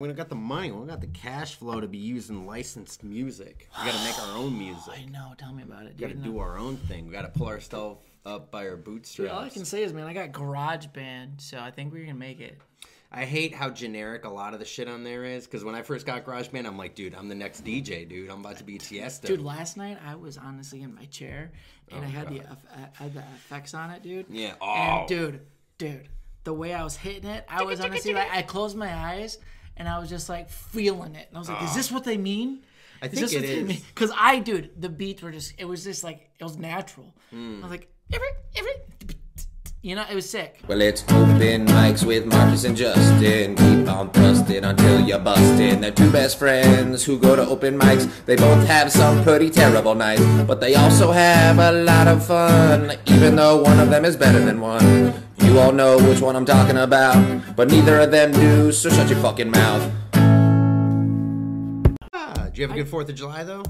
We don't got the money. We don't got the cash flow to be using licensed music. We got to make our own music. I music. know. Tell me about it, We got to do our own thing. We got to pull ourselves up by our Dude, bootstraps. all I can say is, man, I got GarageBand, so I think we're gonna make it. I hate how generic a lot of the shit on there is. Because when I first got GarageBand, I'm like, dude, I'm the next DJ, dude. I'm about to be Tiesto. Dude, last night I was honestly in my chair and oh, I had the eff- I had the effects on it, dude. Oh, Yeah. And Oh. dude, dude, the way I was hitting it, I was honestly like, I closed my eyes and I was just like feeling it. And I was like, is this what they mean? Ah. I think it is. Because I, dude, the beats were just, it was just like, it was natural. Hmm. I was like, every, every, you know, it was sick. Well, it's open mics with Marcus and Justin. Keep on thrusting until you're busting. They're two best friends who go to open mics. They both have some pretty terrible nights, but they also have a lot of fun, even though one of them is better than one. You all know which one I'm talking about, but neither of them do, so shut your fucking mouth. Ah, did you have a good Fourth of July though?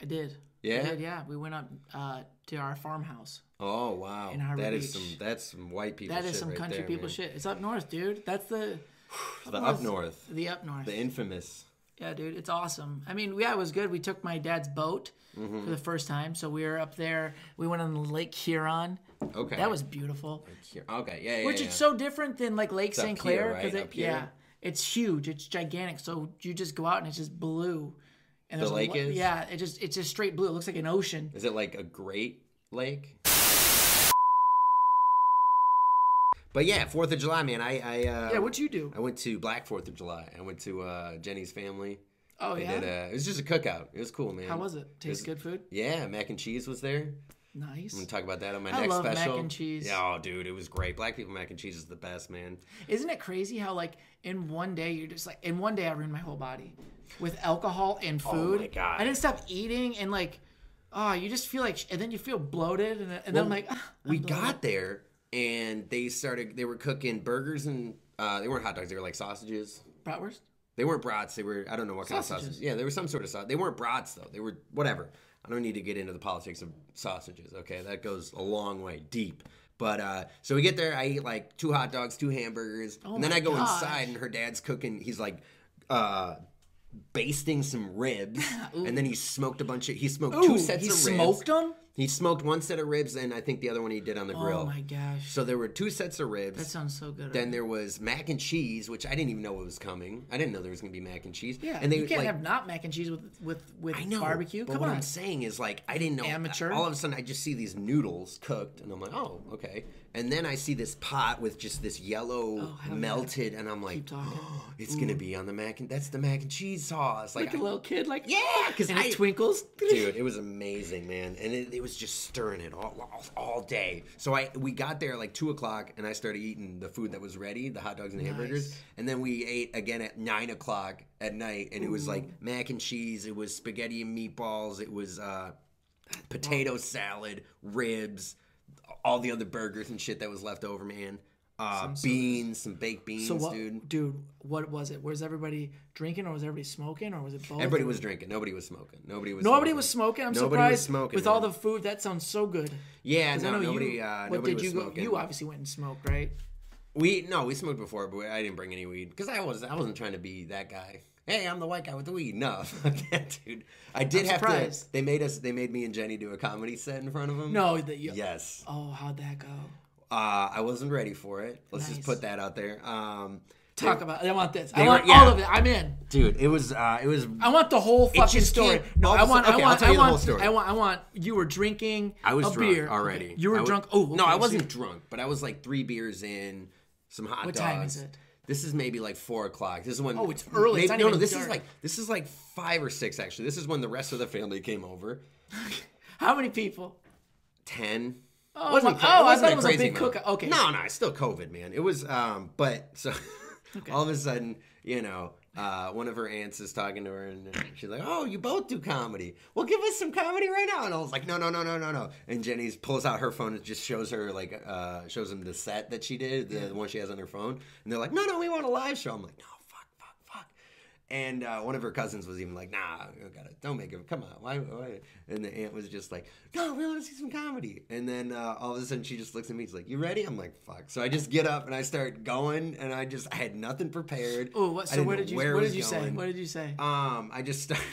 I did. Yeah? I did, yeah. We went up uh, to our farmhouse. Oh wow, In Harbor that is Beach. some that's some white people. That is shit some right country there, people man. shit. It's up north, dude. That's the The up north, the up north. the infamous. Yeah, dude, it's awesome. I mean, yeah, it was good. We took my dad's boat Mm-hmm. for the first time, so we were up there. We went on the Lake Huron. Okay, That was beautiful. Okay. Yeah, yeah. Which yeah. is so different than like Lake St. Clair right? it, yeah, it's huge. It's gigantic. So you just go out and it's just blue. And a lake is? Yeah, it just it's just straight blue. It looks like an ocean. Is it like a Great Lake? But yeah, Fourth of July, man. I I uh, Yeah, what'd you do? I went to Black Fourth of July. I went to uh, Jenny's family. Oh They yeah. did a, it was just a cookout. It was cool, man. How was it? Taste good food? Yeah, mac and cheese was there. Nice. I'm gonna talk about that on my I next love mac special. and cheese. Yeah, oh, dude, it was great. Black people mac and cheese is the best, man. Isn't it crazy how like in one day you're just like in one day I ruined my whole body with alcohol and food. Oh my God. I didn't stop eating and like oh you just feel like and then you feel bloated and, and then I'm like ah, I'm we bloated. got there and they started. They were cooking burgers and uh, they weren't hot dogs. They were like sausages. bratwurst. They weren't brats. They were I don't know what kind of Sausages. sausages. Yeah, they were some sort of sauce. They weren't brats though. They were whatever. I don't need to get into the politics of sausages. Okay, that goes a long way deep. But uh, so we get there. I eat like two hot dogs, two hamburgers, and then Oh I go gosh. inside and her dad's cooking. He's like. Uh, basting some ribs and then he smoked a bunch of he smoked two sets of ribs smoked them. He smoked one set of ribs and i think the other one he did on the oh grill Oh my gosh, so there were two sets of ribs that sounds so good. then there was mac and cheese, which I didn't even know was coming. I didn't know there was gonna be mac and cheese. yeah, and they you can't like, have not mac and cheese with with with I know barbecue. But Come what I'm saying is like I didn't know. Amateur. All of a sudden, I just see these noodles cooked, and I'm like, oh, okay. And then I see this pot with just this yellow yeah. melted, and I'm like, talking. it's gonna be on the mac and that's the mac and cheese sauce. Like, like a I- little kid, like yeah, because it twinkles. dude it was amazing man and it, it was just stirring it all, all, all day so i we got there like two o'clock and i started eating the food that was ready the hot dogs and hamburgers and then we ate again at nine o'clock at night and it was like mac and cheese it was spaghetti and meatballs it was uh potato salad ribs all the other burgers and shit that was left over man uh beans some baked beans So what, dude dude? What was it? Was everybody drinking, or was everybody smoking, or was it both? Everybody was drinking. Nobody was smoking. Nobody was. Nobody smoking. was smoking. I'm Nobody surprised was smoking. with all the food. That sounds so good. Yeah, no, know nobody. you, uh, what did was you go? smoking. You obviously went and smoked, right? We no, we smoked before, but I didn't bring any weed because I was I wasn't trying to be that guy. Hey, I'm the white guy with the weed. No, fuck that, dude. I did I'm have surprised. to. They made us. They made me and Jenny do a comedy set in front of them. No, that you. Yes. Oh, how'd that go? Uh, I wasn't ready for it. Let's Nice. just put that out there. Um, Talk about. I want this. I want were- yeah. all of it. I'm in. dude, it was. Uh, it was. I want the whole fucking story. No, I want. I okay, I'll want. I want. I want. I want. You were drinking. I was drunk beer already. Okay. You were I was- drunk. Oh, no, I wasn't you- drunk, but I was like three beers in, some hot What dogs. What time is it? This is maybe like four o'clock. This is when. Oh, it's early. It's Maybe, not no, no. This dark. is like this is like five or six actually. This is when the rest of the family came over. How many people? Ten. Oh, Wasn't my- oh, I wasn't thought it was a big cookout. Okay. No, no, it's still COVID, man. It was, um, but so all of a sudden, you know, uh, one of her aunts is talking to her, and she's like, "Oh, you both do comedy? Well, give us some comedy right now." And I was like, "No, no, no, no, no, no." And Jenny's pulls out her phone and just shows her like, uh, shows them the set that she did, the, the one she has on her phone, and they're like, "No, no, we want a live show." I'm like, "No, fuck, fuck, fuck." And uh, one of her cousins was even like, "Nah, you gotta, don't make it. Come on, why, why?" And the aunt was just like, "No, we want to see some comedy." And then uh, all of a sudden, she just looks at me. She's like, "You ready?" I'm like, "Fuck!" So I just get up and I start going, and I just I had nothing prepared. Oh, what? So what did you? where What did you say? What did you say? Um, I just started.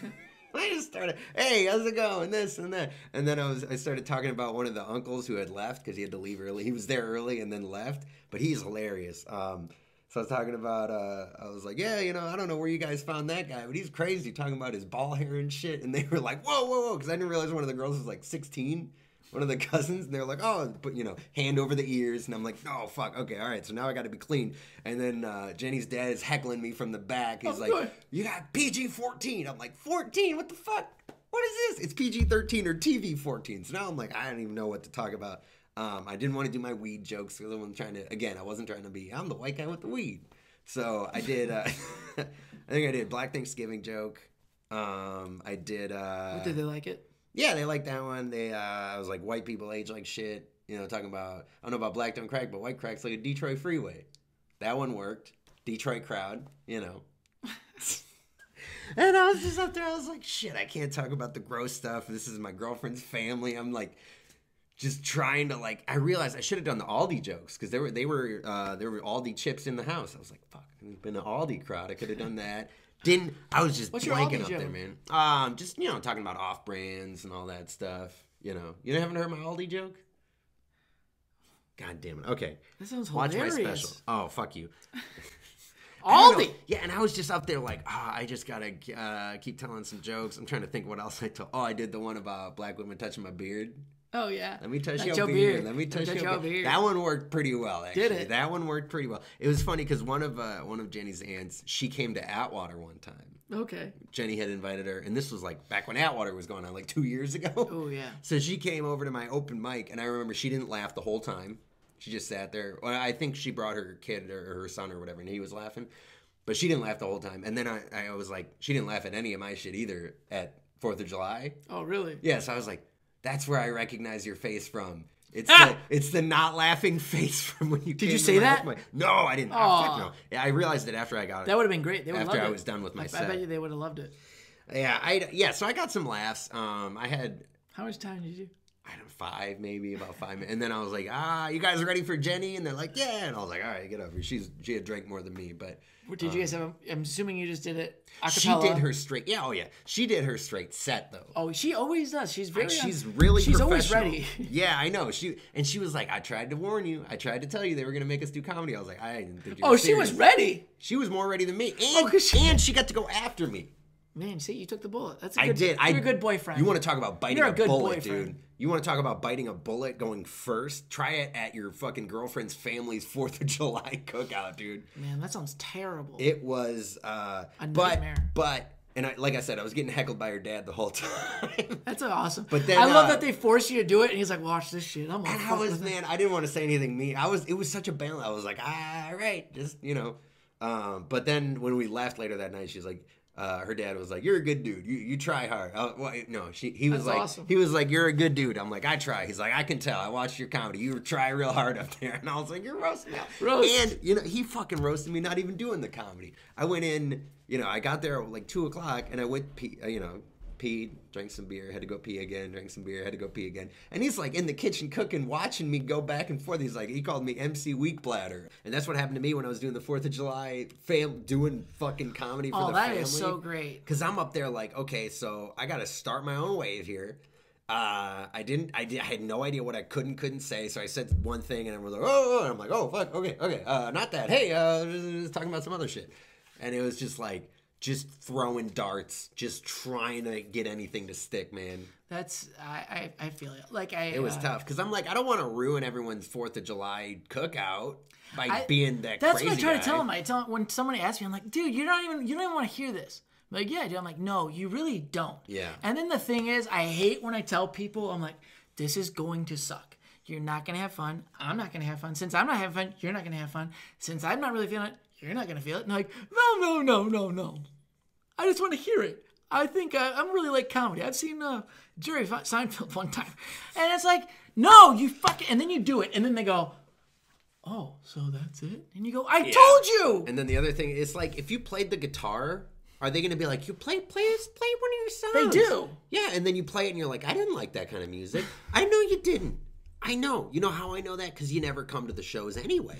I just started. Hey, how's it going? This and that, and then I was. I started talking about one of the uncles who had left because he had to leave early. He was there early and then left, but he's hilarious. Um, so I was talking about. Uh, I was like, yeah, you know, I don't know where you guys found that guy, but he's crazy. Talking about his ball hair and shit, and they were like, whoa, whoa, whoa, because I didn't realize one of the girls was like 16 one of the cousins, and they're like, "Oh, but you know, hand over the ears," and I'm like, "Oh, fuck, okay, all right." So now I got to be clean. And then uh, Jenny's dad is heckling me from the back. He's Of like, course. "You got PG 14." I'm like, "14? What the fuck? What is this? It's PG 13 or TV 14." So now I'm like, I don't even know what to talk about. Um, I didn't want to do my weed jokes because I wasn't trying to. Again, I wasn't trying to be. I'm the white guy with the weed. So I did. Uh, I think I did Black Thanksgiving joke. Um, I did. Uh, Did they like it? yeah, they like that one. They, uh, I was like, white people age like shit. You know, talking about, I don't know about black don't crack, but white cracks like a Detroit freeway. That one worked. Detroit crowd, you know. and I was just up there, I was like, shit, I can't talk about the gross stuff. This is my girlfriend's family. I'm like, just trying to like. I realized I should have done the Aldi jokes because there were they were uh, there were Aldi chips in the house. I was like, fuck, I've been an Aldi crowd. I could have done that. Didn't I was just What's blanking up there, man. Um, just you know, talking about off brands and all that stuff. You know, you haven't heard my Aldi joke? God damn it. Okay, That sounds watch my special. Oh fuck you. Aldi. Yeah, and I was just up there like, ah, I just gotta uh, keep telling some jokes. I'm trying to think what else I told. Oh, I did the one about black women touching my beard. Oh yeah. Let me touch Touch your, your beard. beard. Let me touch, Touch your, your beard. beard. That one worked pretty well, actually. Did it? That one worked pretty well. It was funny because one of uh, one of Jenny's aunts, she came to Atwater one time. Okay. Jenny had invited her, and this was like back when Atwater was going on, like two years ago. Oh yeah. So she came over to my open mic, and I remember she didn't laugh the whole time. She just sat there. Well, I think she brought her kid or her son or whatever, and he was laughing, but she didn't laugh the whole time. And then I, I was like, she didn't laugh at any of my shit either at Fourth of July. Oh really? Yeah, so I was like, that's where I recognize your face from. It's Ah! the it's the not laughing face from when you. Did you say that? No, I didn't. Oh, fuck no. Yeah, I realized it after I got it. That would have been great. They would After loved I it. was done with my I, I bet you they would have loved it. yeah, I yeah. So I got some laughs. Um, I had How much time did you do? I don't know, five, maybe about five minutes. And then I was like, ah, you guys ready for Jenny? And they're like, yeah. And I was like, all right, get over. She's she had drank more than me, but Did you guys have? A, I'm assuming you just did it. A Uh, she did her straight. Yeah, oh yeah, she did her straight set though. Oh, she always does. She's very. Like, she's really She's always ready. Yeah, I know. She and she was like, I tried to warn you. I tried to tell you they were gonna make us do comedy. I was like, I didn't think you. Oh, she was ready. She was more ready than me, and Oh, she- and she got to go after me. Man, see, you took the bullet. That's a good, I did. I You're a good boyfriend. You want to talk about biting You're a, a good bullet, boyfriend. dude? You want to talk about biting a bullet going first? Try it at your fucking girlfriend's family's Fourth of July cookout, dude. Man, that sounds terrible. It was, uh, A but nightmare. but and I, like I said, I was getting heckled by her dad the whole time. That's awesome. But then, I love uh, that they force you to do it, and he's like, "Watch this shit." I'm like, And I was man, I didn't want to say anything mean. I was it was such a balance. I was like, all right, just you know. Um, but then when we left later that night, she's like, uh, her dad was like, "You're a good dude. You you try hard." I, well, no, she he was That's like, awesome. he was like, "You're a good dude." I'm like, "I try." He's like, "I can tell. I watched your comedy. You try real hard up there." And I was like, "You're roasting me." Roast. And you know, he fucking roasted me, not even doing the comedy. I went in, you know, I got there at like two o'clock, and I went, uh, you know. Peed, drank some beer, had to go pee again, drank some beer, had to go pee again. And he's like in the kitchen cooking, watching me go back and forth. He's like, he called me MC Weak Bladder. And that's what happened to me when I was doing the 4th of July, fam- doing fucking comedy for Oh, the that family. is so great. Because I'm up there like, okay, so I got to start my own wave here. Uh, I didn't. I, did, I had no idea what I could and couldn't say, so I said one thing, and I was like, "Oh," and I'm like, "Oh, fuck, okay, okay, uh, not that. Hey, uh, talking about some other shit," and it was just like, just throwing darts, just trying to get anything to stick, man. That's I, I I feel it. Like I It was uh, tough because I'm like, I don't want to ruin everyone's Fourth of July cookout by I- being that. That's crazy what I try guy. to tell them. I tell when somebody asks me, I'm like, dude, you don't even you don't even want to hear this. I'm like, yeah, dude. I'm like, no, you really don't. Yeah. And then the thing is, I hate when I tell people, I'm like, this is going to suck. You're not gonna have fun. I'm not gonna have fun. Since I'm not having fun, you're not gonna have fun. Since I'm not really feeling it, you're not gonna feel it. And like, no, no, no, no, no. I just want to hear it. I think uh, I'm really like comedy. I've seen uh, Jerry Fe- Seinfeld one time, and it's like, no, you fucking, and then you do it, and then they go, oh, so that's it? And you go, I told you. And then the other thing is like if you played the guitar, are they going to be like you play play play one of your songs? They do. Yeah, and then you play it and you're like, I didn't like that kind of music. I know you didn't. I know. You know how I know that because you never come to the shows anyway.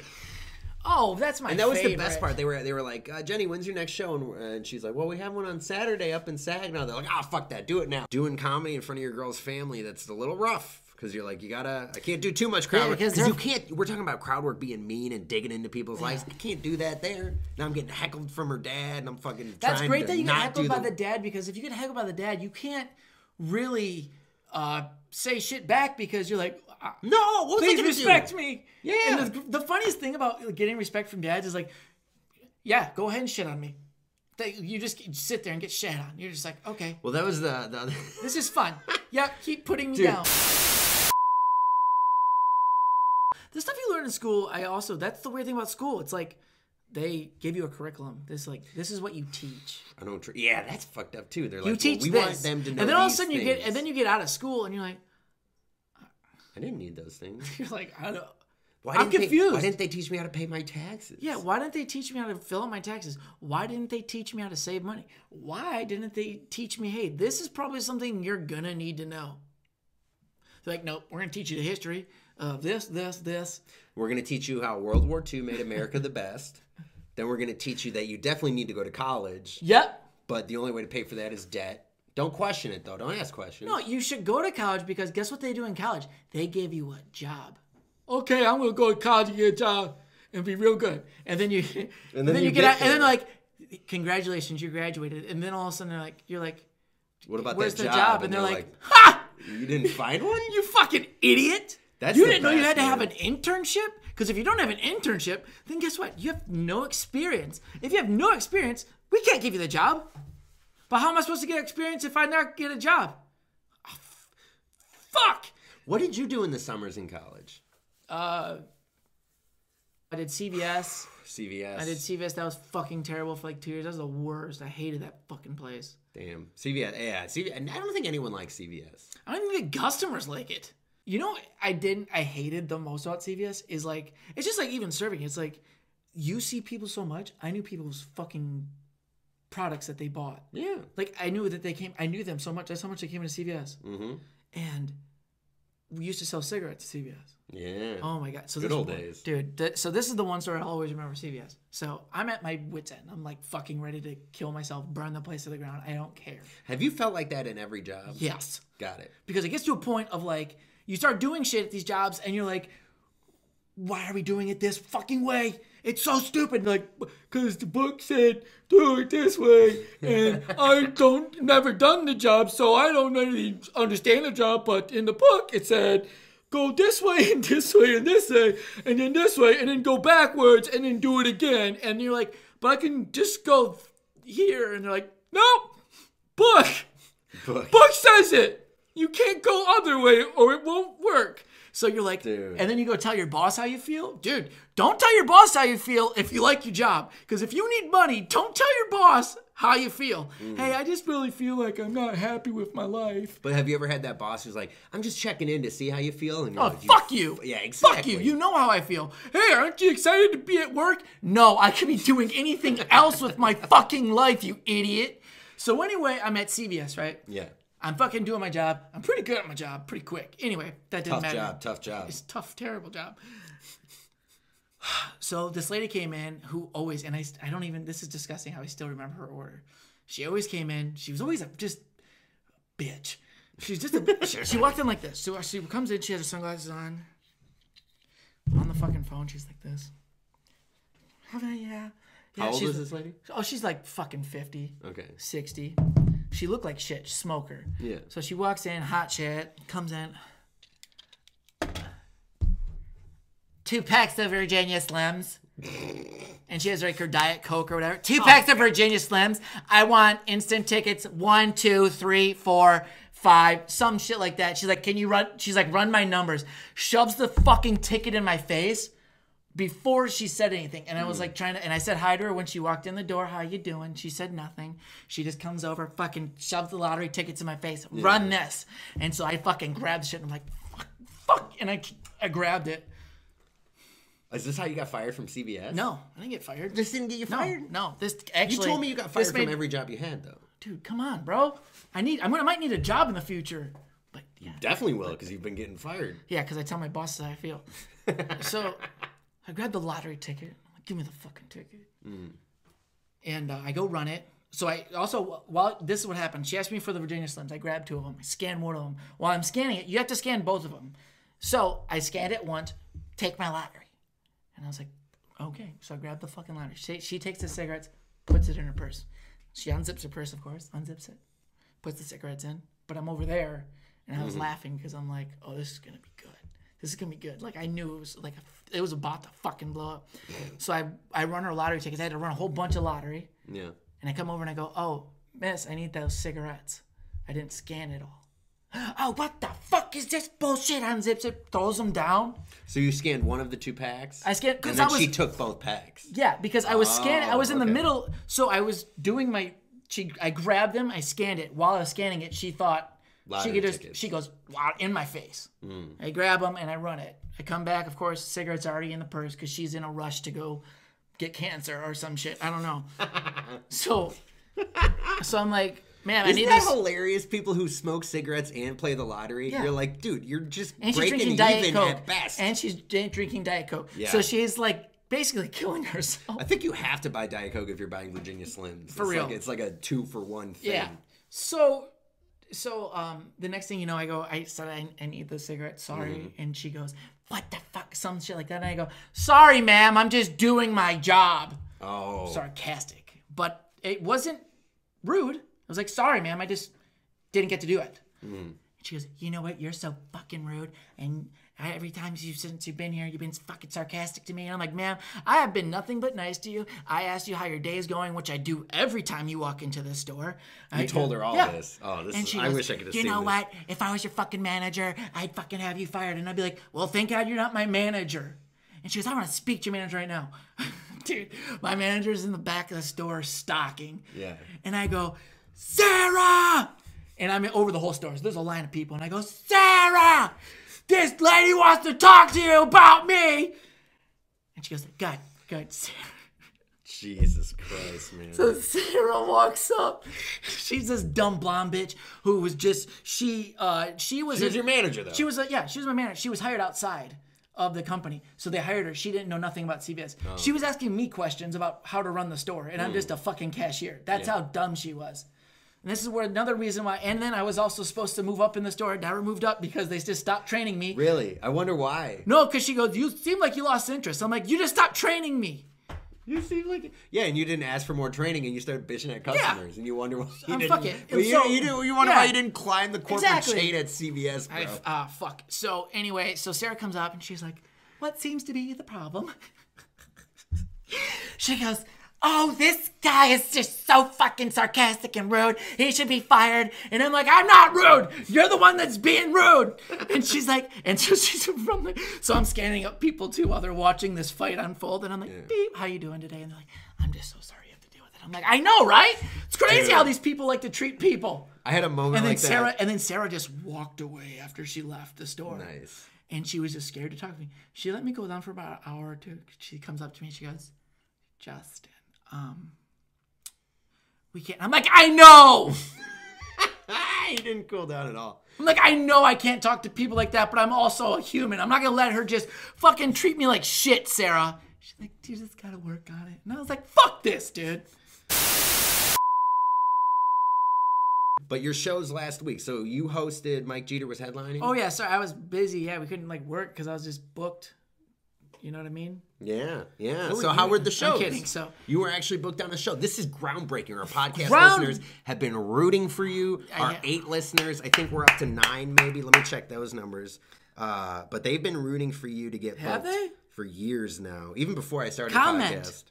Oh, that's my And that was the best part. They were they were like, uh, Jenny, when's your next show? And, and she's like, Well, we have one on Saturday up in Saginaw. They're like, Ah, fuck that, do it now. Doing comedy in front of your girl's family, that's a little rough because you're like, you gotta, I can't do too much crowd Yeah, work because you can't. We're talking about crowd work being mean and digging into people's lives. I can't do that there. Now I'm getting heckled from her dad, and I'm fucking. That's trying great to that you get heckled by the dad because if you get heckled by the dad, you can't really uh, say shit back because you're like, uh, No, what please respect me. Yeah. And the, the funniest thing about getting respect from dads is like, yeah, go ahead and shit on me. They, you just sit there and get shit on. You're just like, okay, Well, that was the the. Other... this is fun. yeah, keep putting me Dude. down. The stuff you learn in school, I also that's the weird thing about school. It's like they give you a curriculum. This like this is what you teach. I don't. Tr- yeah, that's fucked up too. They're like, You well, teach we this, want them to know and then all of a sudden you get, and then you get out of school, and you're like, I didn't need those things. you're like, I don't. Why I'm didn't They, confused. why didn't they teach me how to pay my taxes? Yeah, why didn't they teach me how to fill out my taxes? Why didn't they teach me how to save money? Why didn't they teach me, hey, this is probably something you're gonna need to know? They're like, nope, we're gonna teach you the history of this, this, this. We're going to teach you how World War II made America the best. Then we're going to teach you that you definitely need to go to college, Yep. but the only way to pay for that is debt. Don't question it though. Don't ask questions. No, you should go to college because guess what they do in college? They give you a job. Okay, I'm gonna go to college and get a job and be real good. And then you, and then, then you, you get, get out, and then like, congratulations, you graduated. And then all of a sudden they're like, you're like, what about where's that the job? job? And, they're, like, ha! you didn't find one? You fucking idiot! That's you didn't know you had best, to have an internship? Because if you don't have an internship, then guess what? You have no experience. If you have no experience, we can't give you the job. But how am I supposed to get experience if I not get a job? Oh, fuck! What did you do in the summers in college? Uh, I did CVS. CVS. I did CVS. That was fucking terrible for like two years. That was the worst. I hated that fucking place. Damn. CVS. Yeah, CVS. and I don't think anyone likes CVS. I don't think the customers like it. You know, what I didn't. I hated the most about CVS is like it's just like even serving. It's like you see people so much. I knew people's fucking products that they bought. Yeah. Like I knew that they came. I knew them so much. That's how much they came into CVS. Mm-hmm. And we used to sell cigarettes at CVS. Yeah. Oh my god! So Good this old one- days. dude. th- so this is the one story I'll always remember CVS. So I'm at my wits end. I'm like fucking ready to kill myself, burn the place to the ground. I don't care. Have you felt like that in every job? Yes, Got it. because it gets to a point of like you start doing shit at these jobs, and you're like, why are we doing it this fucking way? It's so stupid. Like, because the book said do it this way, and I don't never done the job, so I don't really understand the job. But in the book, it said go this way and this way and this way and then this way and then go backwards and then do it again. And you're like, but I can just go here. And they're like, nope, book. Book. Book says it. You can't go other way or it won't work. So you're like, Dude. and then you go tell your boss how you feel? Dude, don't tell your boss how you feel if you like your job. Because if you need money, don't tell your boss how you feel. Mm. Hey, I just really feel like I'm not happy with my life. But have you ever had that boss who's like, I'm just checking in to see how you feel? And you're Oh, like, fuck you. Yeah, exactly. Fuck you. You know how I feel. Hey, aren't you excited to be at work? No, I could be doing anything else with my fucking life, you idiot. So anyway, I'm at CVS, right? Yeah. I'm fucking doing my job. I'm pretty good at my job, pretty quick. Anyway, that didn't Tough matter. Tough job. Tough job. It's a tough, terrible job. So this lady came in who always, and I, I don't even, this is disgusting how I still remember her order. She always came in. She was always a just bitch. She's just a, she, she walked in like this. So she comes in, she has her sunglasses on. On the fucking phone, she's like this. How about, yeah. yeah How old she's- is this lady? Oh, she's like fucking 50. Okay. 60. She looked like shit, smoker. Yeah. So she walks in, hot shit, comes in. Two packs of Virginia Slims. And she has like her Diet Coke or whatever. Two oh. packs of Virginia Slims. I want instant tickets. One, two, three, four, five, some shit like that. She's like, can you run? She's like, run my numbers. Shoves the fucking ticket in my face before she said anything and i was hmm. like trying to and i said hi to her when she walked in the door how you doing she said nothing she just comes over fucking shoves the lottery tickets in my face run this and so i fucking grabbed shit and i'm like fuck fuck and i i grabbed it Is this how you got fired from CVS? No, I didn't get fired. This didn't get you fired? no. This actually. You told me you got this fired from every job you had, though. Dude, come on, bro. I need. I'm gonna might need a job in the future. But yeah, Definitely will, because you've been getting fired. yeah, because I tell my bosses how I feel. so I grabbed the lottery ticket. I'm like, give me the fucking ticket. And uh, I go run it. So I also while this is what happened. She asked me for the Virginia Slims. I grabbed two of them. I scanned one of them. While I'm scanning it, you have to scan both of them. So I scanned it once. Take my lottery. And I was like, okay. So I grabbed the fucking lottery. She, she takes the cigarettes, puts it in her purse. She unzips her purse, of course, unzips it, puts the cigarettes in. But I'm over there, and I was laughing because I'm like, oh, this is gonna be good. This is gonna be good. Like I knew it was like a, it was about to fucking blow up. So I I run her lottery tickets. I had to run a whole bunch of lottery, Yeah. and I come over and I go, oh, miss, I need those cigarettes. I didn't scan it all. Oh, what the fuck is this bullshit? Unzips it, throws them down. So you scanned one of the two packs? I scanned- And 'cause then I was- she took both packs. Yeah, because I was oh, scanning. I was in the middle, so I was doing my. She, I grabbed them. I scanned it. While I was scanning it, she thought Lottery she could just. tickets. She goes wow in my face. Hmm. I grab them and I run it. I come back. Of course, cigarettes already in the purse because she's in a rush to go get cancer or some shit. I don't know. so, so I'm like, man, I Isn't need that this. hilarious? People who smoke cigarettes and play the lottery. Yeah. You're like, dude, you're just and she's breaking drinking even Diet Coke. at best. And she's drinking Diet Coke. Yeah. So she's like basically killing herself. I think you have to buy Diet Coke if you're buying Virginia Slims. For real. Like, it's like a two for one thing. Yeah. So, so um, the next thing you know, I go, I said I, I need the cigarette. Sorry, Mm-hmm. and she goes, "What the fuck?" Some shit like that. And I go, "Sorry, ma'am. I'm just doing my job." Oh. Sarcastic, but it wasn't rude. I was like, "Sorry, ma'am. I just didn't get to do it." Hmm. And she goes, "You know what? You're so fucking rude, and." Uh, every time you since you've been here, you've been fucking sarcastic to me, and I'm like, ma'am, I have been nothing but nice to you. I asked you how your day is going, which I do every time you walk into the store. I You told her all Yeah. this. Oh, this And is. she I goes, wish I could have You know this. what? If I was your fucking manager, I'd fucking have you fired. And I'd be like, well, thank God you're not my manager. And she goes, I want to speak to your manager right now. Dude, my manager's in the back of the store stocking. Yeah. And I go, Sarah! And I'm over the whole store. So there's a line of people. And I go, Sarah! This lady wants to talk to you about me. And she goes, good, good, Sarah. Jesus Christ, man. So Sarah walks up. She's this dumb blonde bitch who was just she uh she was She was a- your manager, though. She was a, yeah, she was my manager. She was hired outside of the company. So they hired her. She didn't know nothing about CVS. Oh. She was asking me questions about how to run the store and I'm Hmm. just a fucking cashier. That's how dumb she was. And this is where another reason why and then I was also supposed to move up in the store. Never moved up because they just stopped training me. Really? I wonder why. No, because she goes, You seem like you lost interest. I'm like, You just stopped training me. You seem like yeah, and you didn't ask for more training, and you started bitching at customers, and you wonder why you Um, didn't. fuck it. Well, you, So- you, didn't- you wonder yeah. why you didn't climb the corporate Exactly. chain at CVS, bro. I, uh, fuck. So anyway, so Sarah comes up and she's like, "What seems to be the problem?" she goes, "Oh, this guy is just so fucking sarcastic and rude. He should be fired." And I'm like, "I'm not rude. You're the one that's being rude." And she's like, and so she's from the, so I'm scanning up people too while they're watching this fight unfold, and I'm like, "Beep, how you doing today?" And they're like, "I'm just so sorry you have to deal with it." I'm like, "I know, right? It's crazy Dude. how these people like to treat people." I had a moment And then like Sarah, that. and then Sarah just walked away after she left the store. Nice. And she was just scared to talk to me. She let me go down for about an hour or two. She comes up to me. She goes, "Justin, um, we can't." I'm like, "I know." he didn't cool down at all. I'm like, "I know I can't talk to people like that, but I'm also a human. I'm not gonna let her just fucking treat me like shit, Sarah." She's like, "You just gotta work on it." And I was like, "Fuck this, dude." But your shows last week, so you hosted. Mike Jeter was headlining. Oh yeah, sorry, I was busy. Yeah, we couldn't like work because I was just booked. You know what I mean? yeah, yeah. So how were the I'm shows? kidding, so- you were actually booked on the show. This is groundbreaking. Our podcast Ground- listeners have been rooting for you. Our yeah. eight listeners, I think we're up to nine, maybe. Let me check those numbers. Uh, but they've been rooting for you to get Have booked they? for years now, even before I started Comment. the podcast.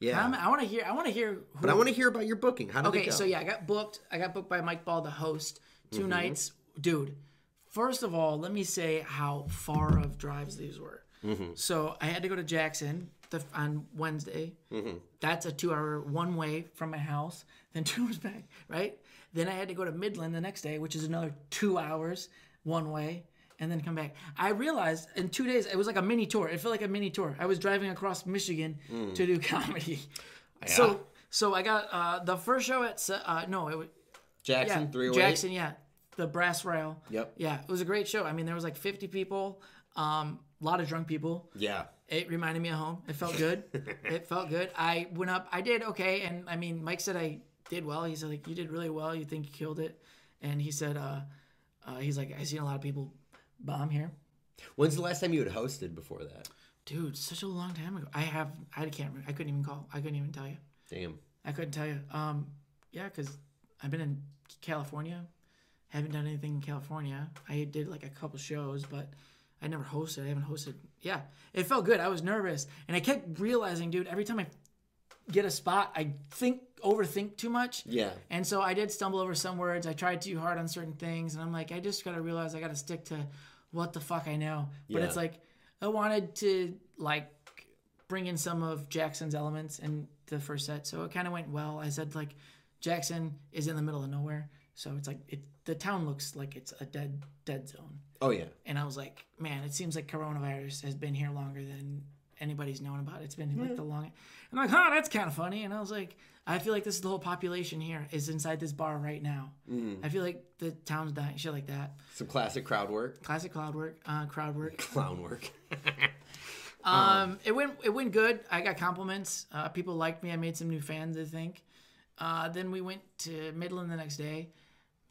Yeah, I'm- I want to hear. I want to hear. Who, but I want to hear about your booking. How did it Okay, go? so yeah, I got booked. I got booked by Mike Ball, the host, 2 nights. Dude, first of all, let me say how far of drives these were. So I had to go to Jackson the, on Wednesday. That's a two-hour one-way from my house. Then two hours back, right? Then I had to go to Midland the next day, which is another two hours one way. and then come back. I realized in two days it was like a mini tour. It felt like a mini tour. I was driving across Michigan to do comedy. So so I got uh, the first show at uh, no it was Jackson, yeah three oh Jackson yeah the Brass Rail. Yep. Yeah, it was a great show. I mean there was like 50 people, um, a lot of drunk people. Yeah. It reminded me of home. It felt good. it felt good. I went up. I did okay, and I mean, Mike said I did well. He said like you did really well. You think you killed it, and he said uh, uh he's like I seen a lot of people bomb here, When's the last time you had hosted before that? dude. Such a long time ago. I have I can't remember. I couldn't even call. I couldn't even tell you. Damn. I couldn't tell you. Um, yeah, because I've been in California. Haven't done anything in California. I did like a couple shows, but I never hosted. I haven't hosted. Yeah, it felt good. I was nervous, and I kept realizing, dude, every time I get a spot, I think overthink too much. Yeah. And so I did stumble over some words. I tried too hard on certain things, and I'm like, I just gotta realize I gotta stick to what the fuck I know. But Yeah. it's like I wanted to like bring in some of Jackson's elements in the first set, so it kind of went well. I said like Jackson is in the middle of nowhere, so it's like it the town looks like it's a dead dead zone. Oh yeah. And I was like, man, it seems like coronavirus has been here longer than anybody's known about. It's been like the long. I'm like, huh, that's kind of funny. And I was like, I feel like this is the whole population here is inside this bar right now. I feel like the town's dying, shit like that. Some classic crowd work. Classic crowd work, uh, crowd work. Clown work. Um, it went it went good. I got compliments. Uh, people liked me. I made some new fans. I think. Uh, then we went to Midland the next day,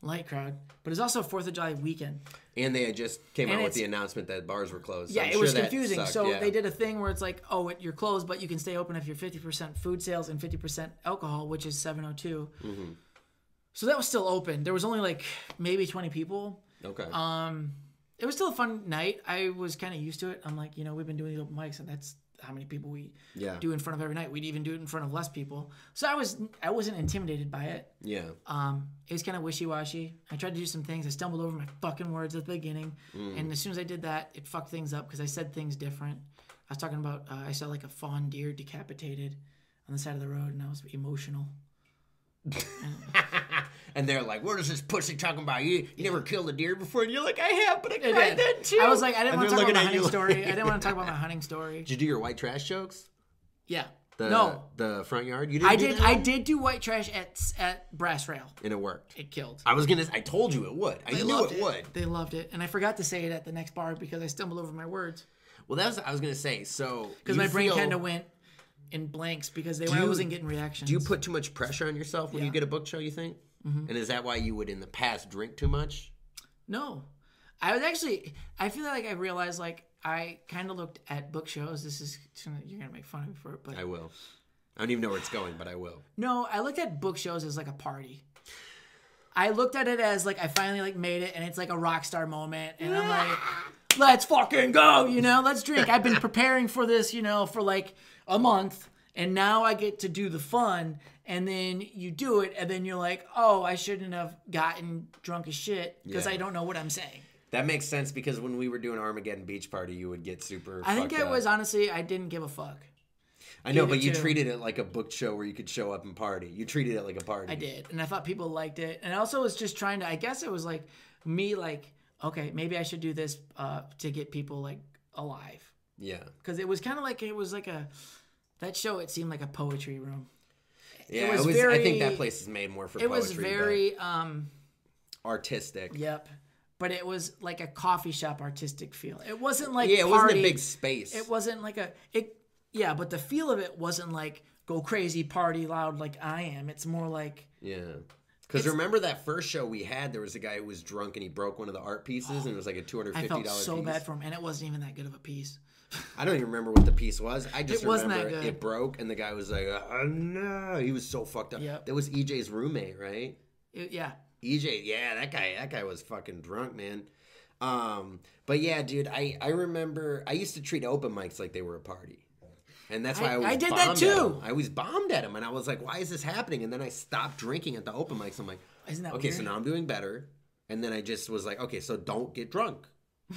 light crowd, but it's also Fourth of July weekend. and they had just came And out with the announcement that bars were closed. So Yeah, I'm it sure was confusing. sucked, so yeah. they did a thing where it's like, oh, it, you're closed, but you can stay open if you're 50% food sales and 50% alcohol, which is 702. Mm-hmm. So that was still open. There was only like maybe 20 people. Okay. Um, it was still a fun night. I was kind of used to it. I'm like, you know, we've been doing these open mics, and that's how many people we Yeah. do in front of every night. We'd even do it in front of less people. So I was I wasn't intimidated by it. yeah. Um, it was kind of wishy washy. I tried to do some things. I stumbled over my fucking words at the beginning, and as soon as I did that, it fucked things up because I said things different. I was talking about uh, I saw like a fawn deer decapitated on the side of the road, and I was emotional. And they're like, "What is this pussy talking about? You you never killed a deer before?" And you're like, "I have, but I I cried did. then too." I was like, I didn't want to talk about my hunting you story. I didn't want to talk about my hunting story. Did you do your white trash jokes? Yeah. The, no, the front yard. You didn't. I did. that I did do white trash at at Brass Rail. and it worked. It killed. I was gonna. I told you it would. I They knew loved it, would. They loved it, and I forgot to say it at the next bar because I stumbled over my words Well, that was. I was gonna say. So because my brain kind of went in blanks because they you- I wasn't getting reactions. Do you put too much pressure on yourself when you Yeah. Mm-hmm. get a book show? You think? And is that why you would in the past drink too much? No, I was actually. I feel like I realized like I kind of looked at book shows. This is you're gonna make fun of me for it, but I will. I don't even know where it's going, but I will. no, I looked at book shows as like a party. I looked at it as like I finally like made it, and it's like a rock star moment, and I'm like, let's fucking go, you know, let's drink. I've been preparing for this, you know, for like a month, and now I get to do the fun, and then you do it, and then you're like, oh, I shouldn't have gotten drunk as shit because Yeah. I don't know what I'm saying. That makes sense because when we were doing Armageddon Beach Party, you would get super. I think it up. was honestly I didn't give a fuck. I know, but you treated it like a book show where you could show up and party. You treated it like a party. I did, and I thought people liked it, and I also was just trying to. I guess it was like me, like okay, maybe I should do this uh, to get people like alive, Yeah. because it was kind of like it was like a that show. It seemed like a poetry room. Yeah. It was was. I think that place is made more for It poetry. It was very um artistic. yep, but it was like a coffee shop artistic feel. It wasn't like Yeah, it wasn't a party. big space. It wasn't like a it. Yeah, but the feel of it wasn't like go crazy, party loud like I am. It's more like Yeah. Because remember that first show we had, there was a guy who was drunk and he broke one of the art pieces and it was like a two hundred I fifty felt so piece. bad for him, and it wasn't even that good of a piece. I don't even remember what the piece was. I just It wasn't that remember good. it broke and the guy was like, "Oh no!" He was so fucked up. Yep. That was EJ's roommate, right? It- yeah, EJ, yeah, that guy, that guy was fucking drunk, man. Um, but yeah, dude, I I remember I used to treat open mics like they were a party. And that's why I, I- always I did that too. I always bombed at him, and I was like, "Why is this happening?" And then I stopped drinking at the open mics. I'm like, Isn't that okay, so now I'm doing better. And then I just was like, okay, so don't get drunk.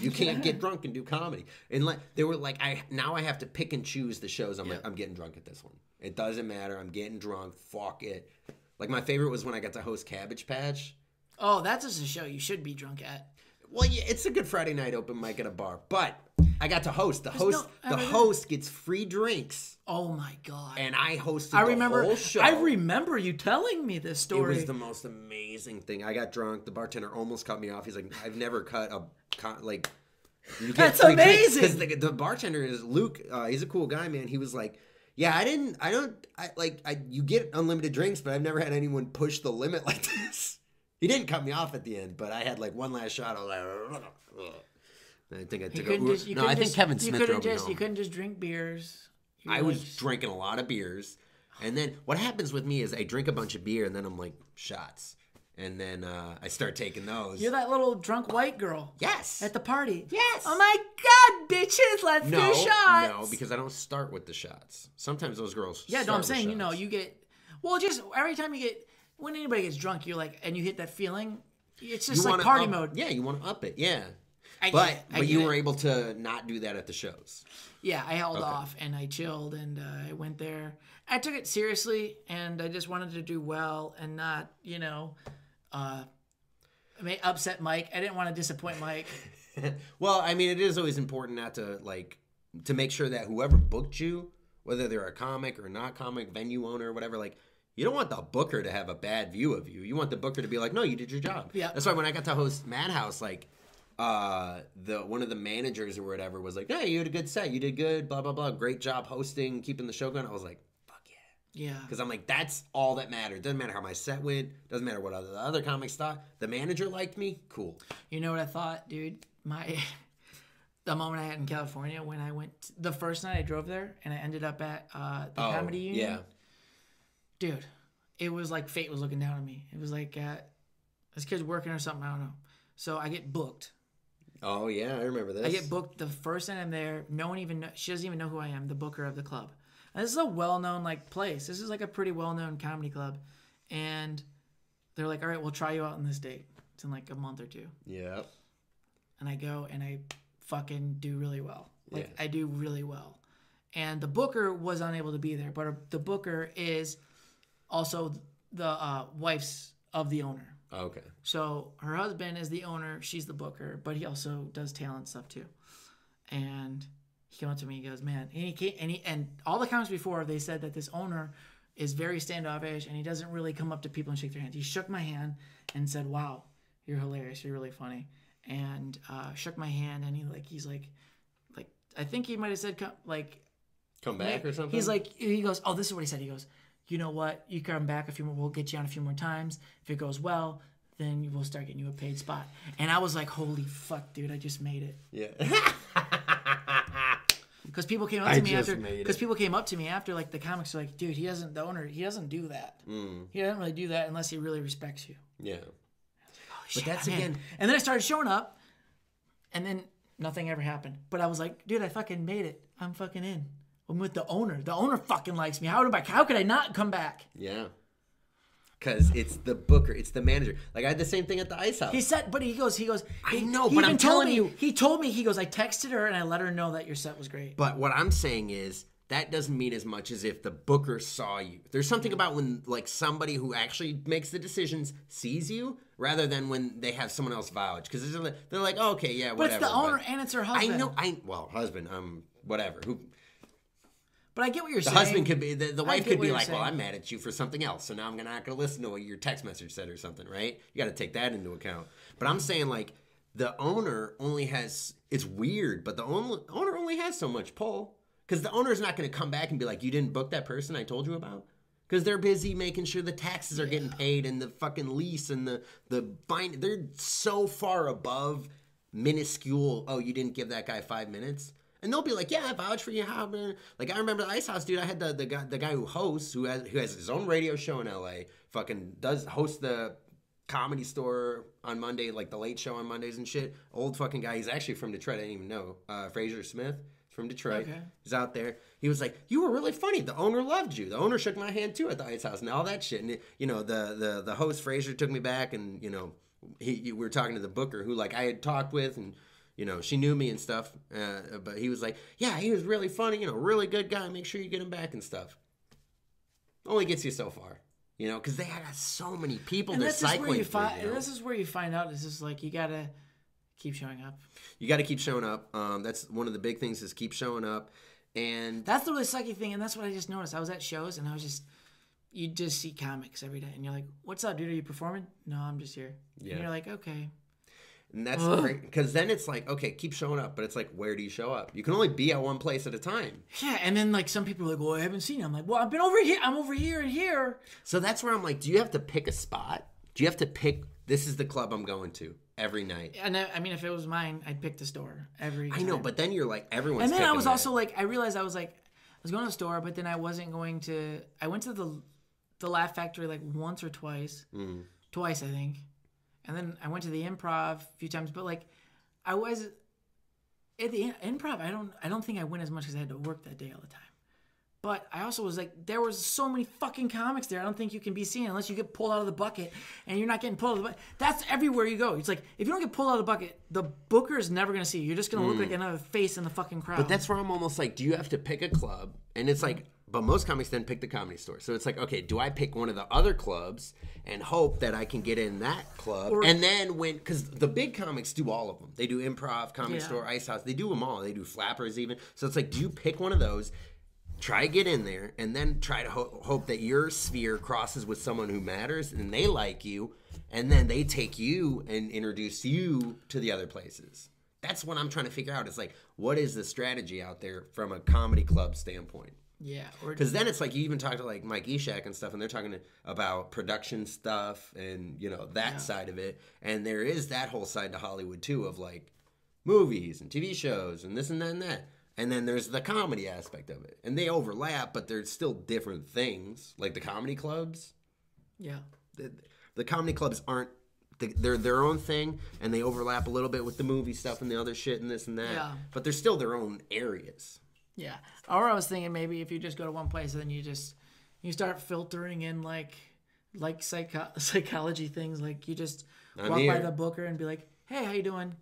You can't get drunk and do comedy. And like they were like, I now I have to pick and choose the shows. I'm like, I'm getting drunk at this one. It doesn't matter. I'm getting drunk. Fuck it. Like my favorite was when I got to host Cabbage Patch. Oh, that's just a show you should be drunk at. Well, yeah, it's a good Friday night open mic at a bar, but I got to host. The host, no- the host gets free drinks, Oh my god. and I hosted. I the remember whole show. I remember you telling me this story. It was the most amazing thing. I got drunk. The bartender almost cut me off. He's like, "I've never cut a con- like." You get That's amazing. drinks." amazing. 'Cause the, the bartender is Luke. Uh, he's a cool guy, man. He was like, "Yeah, I didn't. I don't. I like. I you get unlimited drinks, but I've never had anyone push the limit like this." He didn't cut me off at the end, but I had like one last shot. I was like, "Ugh." I think I took a. just, no, couldn't I think just, Kevin you Smith couldn't drove me just, You couldn't just drink beers. You I was like- drinking a lot of beers, and then what happens with me is I drink a bunch of beer, and then I'm like shots, and then uh, I start taking those. You're that little drunk white girl yes. at the party. Yes. Oh my god, bitches, let's no, do shots. no, because I don't start with the shots. Sometimes those girls. Yeah, no, I'm saying, you know, you get well, just every time you get when anybody gets drunk, you're like, and you hit that feeling. It's just You like party up- mode. Yeah, you want to up it. Yeah. I get But I but get you it. were able to not do that at the shows. Yeah, I held off and I chilled and uh, I went there. I took it seriously and I just wanted to do well and not, you know, uh, I may upset Mike. I didn't want to disappoint Mike. well, I mean, it is always important not to like to make sure that whoever booked you, whether they're a comic or not comic, venue owner, or whatever, like you don't want the booker to have a bad view of you. You want the booker to be like, no, you did your job. Yeah. That's why when I got to host Madhouse, like uh the one of the managers or whatever was like, Hey, you had a good set, you did good, blah blah blah, great job hosting, keeping the show going. I was like, yeah. Because I'm like, that's all that mattered. Doesn't matter how my set went. Doesn't matter what other the other comics thought. The manager liked me. Cool. You know what I thought, dude? My the moment I had in California when I went the first night I drove there and I ended up at uh, the comedy union. Oh, yeah. dude, it was like fate was looking down on me. It was like uh, this kid's working or something. I don't know. So I get booked. Oh yeah, I remember this. I get booked the first night I'm there. No one even know, she doesn't even know who I am, the booker of the club. This is a well-known like place. This is like a pretty well-known comedy club, and they're like, "All right, we'll try you out on this date. It's in like a month or two. Yeah. And I go and I fucking do really well. Like Yeah. I do really well. And the booker was unable to be there, but the booker is also the uh, wife's of the owner. Okay. So her husband is the owner, she's the booker, but he also does talent stuff too. And he came up to me, he goes, "Man," and he came, and he and all the comments before they said that this owner is very standoffish and he doesn't really come up to people and shake their hands. He shook my hand and said, "Wow, you're hilarious. You're really funny." And uh, shook my hand and he like he's like like I think he might have said co- like Come back or something. He's like, he goes, oh, this is what he said. He goes, you know what? You come back a few more. We'll get you on a few more times. If it goes well, then we'll start getting you a paid spot. And I was like, holy fuck, dude, I just made it. yeah. Because people came up I to me just after. made it. Because people came up to me after, like the comics are like, dude, he doesn't. The owner, he doesn't do that. Mm. He doesn't really do that unless he really respects you. yeah. Shit, that's man. again- And then I started showing up, and then nothing ever happened. But I was like, dude, I fucking made it. I'm fucking in. I'm with the owner. The owner fucking likes me. How did I? How could I not come back? Yeah. Cause it's the booker, it's the manager. Like I had the same thing at the ice house. He said, but he goes, he goes. I know, he but I'm telling me, you- He told me, he goes, I texted her and I let her know that your set was great. But what I'm saying is that doesn't mean as much as if the booker saw you. There's something about when like somebody who actually makes the decisions sees you rather than when they have someone else vouch because they're like, oh, okay, yeah, whatever. But it's the owner and it's her husband. I know, I well, husband, um, whatever. Who But I get what you're the saying. The husband could be, the, the wife could be like, well. I'm mad at you for something else, so now I'm not going to listen to what your text message said or something, right? You got to take that into account. But I'm saying like the owner only has it's weird, but the owner owner only has so much pull because the owner's not going to come back and be like, you didn't book that person I told you about. Because they're busy making sure the taxes are getting paid and the fucking lease and the the bind. They're so far above minuscule. Oh, you didn't give that guy five minutes, and they'll be like, "Yeah, I vouch for you." How like I remember the Ice House dude. I had the the guy the guy who hosts who has who has his own radio show in L.A. Fucking does host the comedy store on Monday, like the late show on Mondays and shit. Old fucking guy. He's actually from Detroit. I didn't even know. Uh, Frazer Smith from Detroit. Okay. He's out there. He was like, "You were really funny. The owner loved you. The owner shook my hand too at the Ice House and all that shit." And you know, the the the host Fraser took me back, and you know, he we were talking to the booker who like I had talked with, and you know, she knew me and stuff. Uh, but he was like, "Yeah, he was really funny. You know, really good guy. Make sure you get him back and stuff." Only gets you so far. You know, because they got so many people and this is where you find. you know? This is where you find out. It's just like you gotta keep showing up. You got to keep showing up. Um, that's one of the big things is keep showing up. And That's the really sucky thing, and that's what I just noticed. I was at shows, and I was just, you just see comics every day, and you're like, "What's up, dude? Are you performing?" No, I'm just here. Yeah. And you're like, okay. And that's great because then it's like, okay, keep showing up, but it's like, where do you show up? You can only be at one place at a time. Yeah, and then like some people are like, "Well, I haven't seen it." I'm like, "Well, I've been over here. I'm over here and here." So that's where I'm like, do you have to pick a spot? Do you have to pick? This is the club I'm going to every night. And I, I mean, if it was mine, I'd pick the store every. I know, time. but then you're like, everyone's. and then I was also like, I realized I was like, I was going to the store, but then I wasn't going to. I went to the, the Laugh Factory like once or twice, Mm. twice I think, and then I went to the Improv a few times. But like, I was at the Improv. I don't. I don't think I went as much because I had to work that day all the time. But I also was like, there was so many fucking comics there. I don't think you can be seen unless you get pulled out of the bucket, and you're not getting pulled out of the bucket. That's everywhere you go. It's like if you don't get pulled out of the bucket, the booker is never gonna see you. You're just gonna look like another face in the fucking crowd. Mm. But that's where I'm almost like, do you have to pick a club? And it's like, but most comics then pick the comedy store. So it's like, okay, do I pick one of the other clubs and hope that I can get in that club? and then when, because the big comics do all of them. They do improv, comedy Yeah. store, ice house. They do them all. They do flappers even. So it's like, do you pick one of those? Try to get in there, and then try to ho- hope that your sphere crosses with someone who matters, and they like you, and then they take you and introduce you to the other places that's what I'm trying to figure out. It's like, what is the strategy out there from a comedy club standpoint? Yeah. Because then it's like you even talk to like Mike Eshak and stuff, and they're talking about production stuff and you know that side of it. And there is that whole side to Hollywood too of like movies and TV shows and this and that and that. And then there's the comedy aspect of it, and they overlap, but they're still different things. Like the comedy clubs, yeah. the, the comedy clubs aren't they're their own thing and they overlap a little bit with the movie stuff and the other shit and this and that Yeah. but they're still their own areas Yeah. Or I was thinking maybe if you just go to one place and then you just you start filtering in like like psycho- psychology things like you just I'm walk by the booker and be like, "Hey, how you doing?"